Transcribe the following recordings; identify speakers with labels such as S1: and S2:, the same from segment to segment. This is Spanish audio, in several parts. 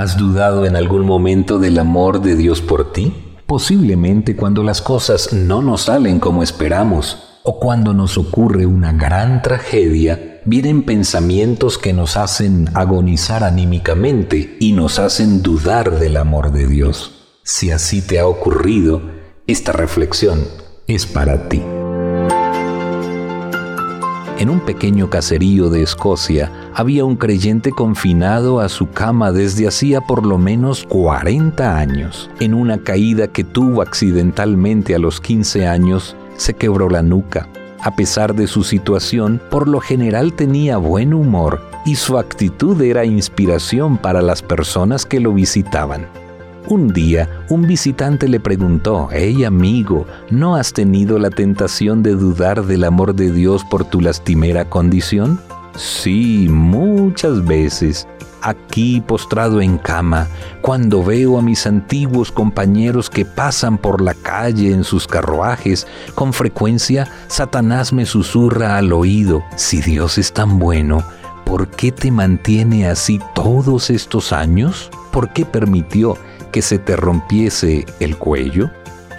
S1: ¿Has dudado en algún momento del amor de Dios por ti? Posiblemente cuando las cosas no nos salen como esperamos o cuando nos ocurre una gran tragedia, vienen pensamientos que nos hacen agonizar anímicamente y nos hacen dudar del amor de Dios. Si así te ha ocurrido, esta reflexión es para ti. En un pequeño caserío de Escocia había un creyente confinado a su cama desde hacía por lo menos 40 años. En una caída que tuvo accidentalmente a los 15 años, se quebró la nuca. A pesar de su situación, por lo general tenía buen humor y su actitud era inspiración para las personas que lo visitaban. Un día, un visitante le preguntó, Hey amigo, ¿no has tenido la tentación de dudar del amor de Dios por tu lastimera condición? Sí, muchas veces. Aquí postrado en cama, cuando veo a mis antiguos compañeros que pasan por la calle en sus carruajes, con frecuencia Satanás me susurra al oído, si Dios es tan bueno, ¿por qué te mantiene así todos estos años? ¿Por qué permitió que se te rompiese el cuello?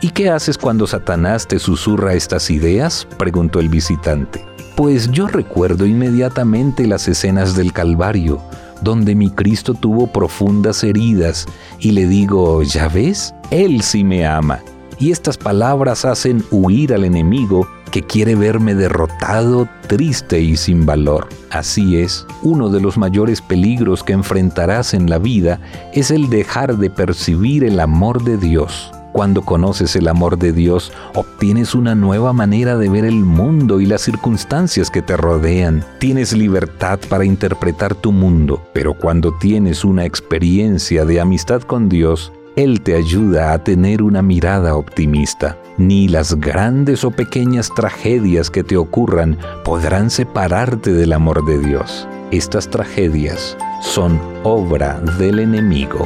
S1: ¿Y qué haces cuando Satanás te susurra estas ideas? preguntó el visitante. Pues yo recuerdo inmediatamente las escenas del Calvario, donde mi Cristo tuvo profundas heridas, y le digo, ¿ya ves? Él sí me ama. Y estas palabras hacen huir al enemigo que quiere verme derrotado, triste y sin valor. Así es, uno de los mayores peligros que enfrentarás en la vida es el dejar de percibir el amor de Dios. Cuando conoces el amor de Dios, obtienes una nueva manera de ver el mundo y las circunstancias que te rodean. Tienes libertad para interpretar tu mundo, pero cuando tienes una experiencia de amistad con Dios, él te ayuda a tener una mirada optimista. Ni las grandes o pequeñas tragedias que te ocurran podrán separarte del amor de Dios. Estas tragedias son obra del enemigo.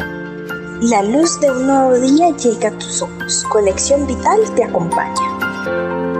S2: La luz de un nuevo día llega a tus ojos. Conexión Vital te acompaña.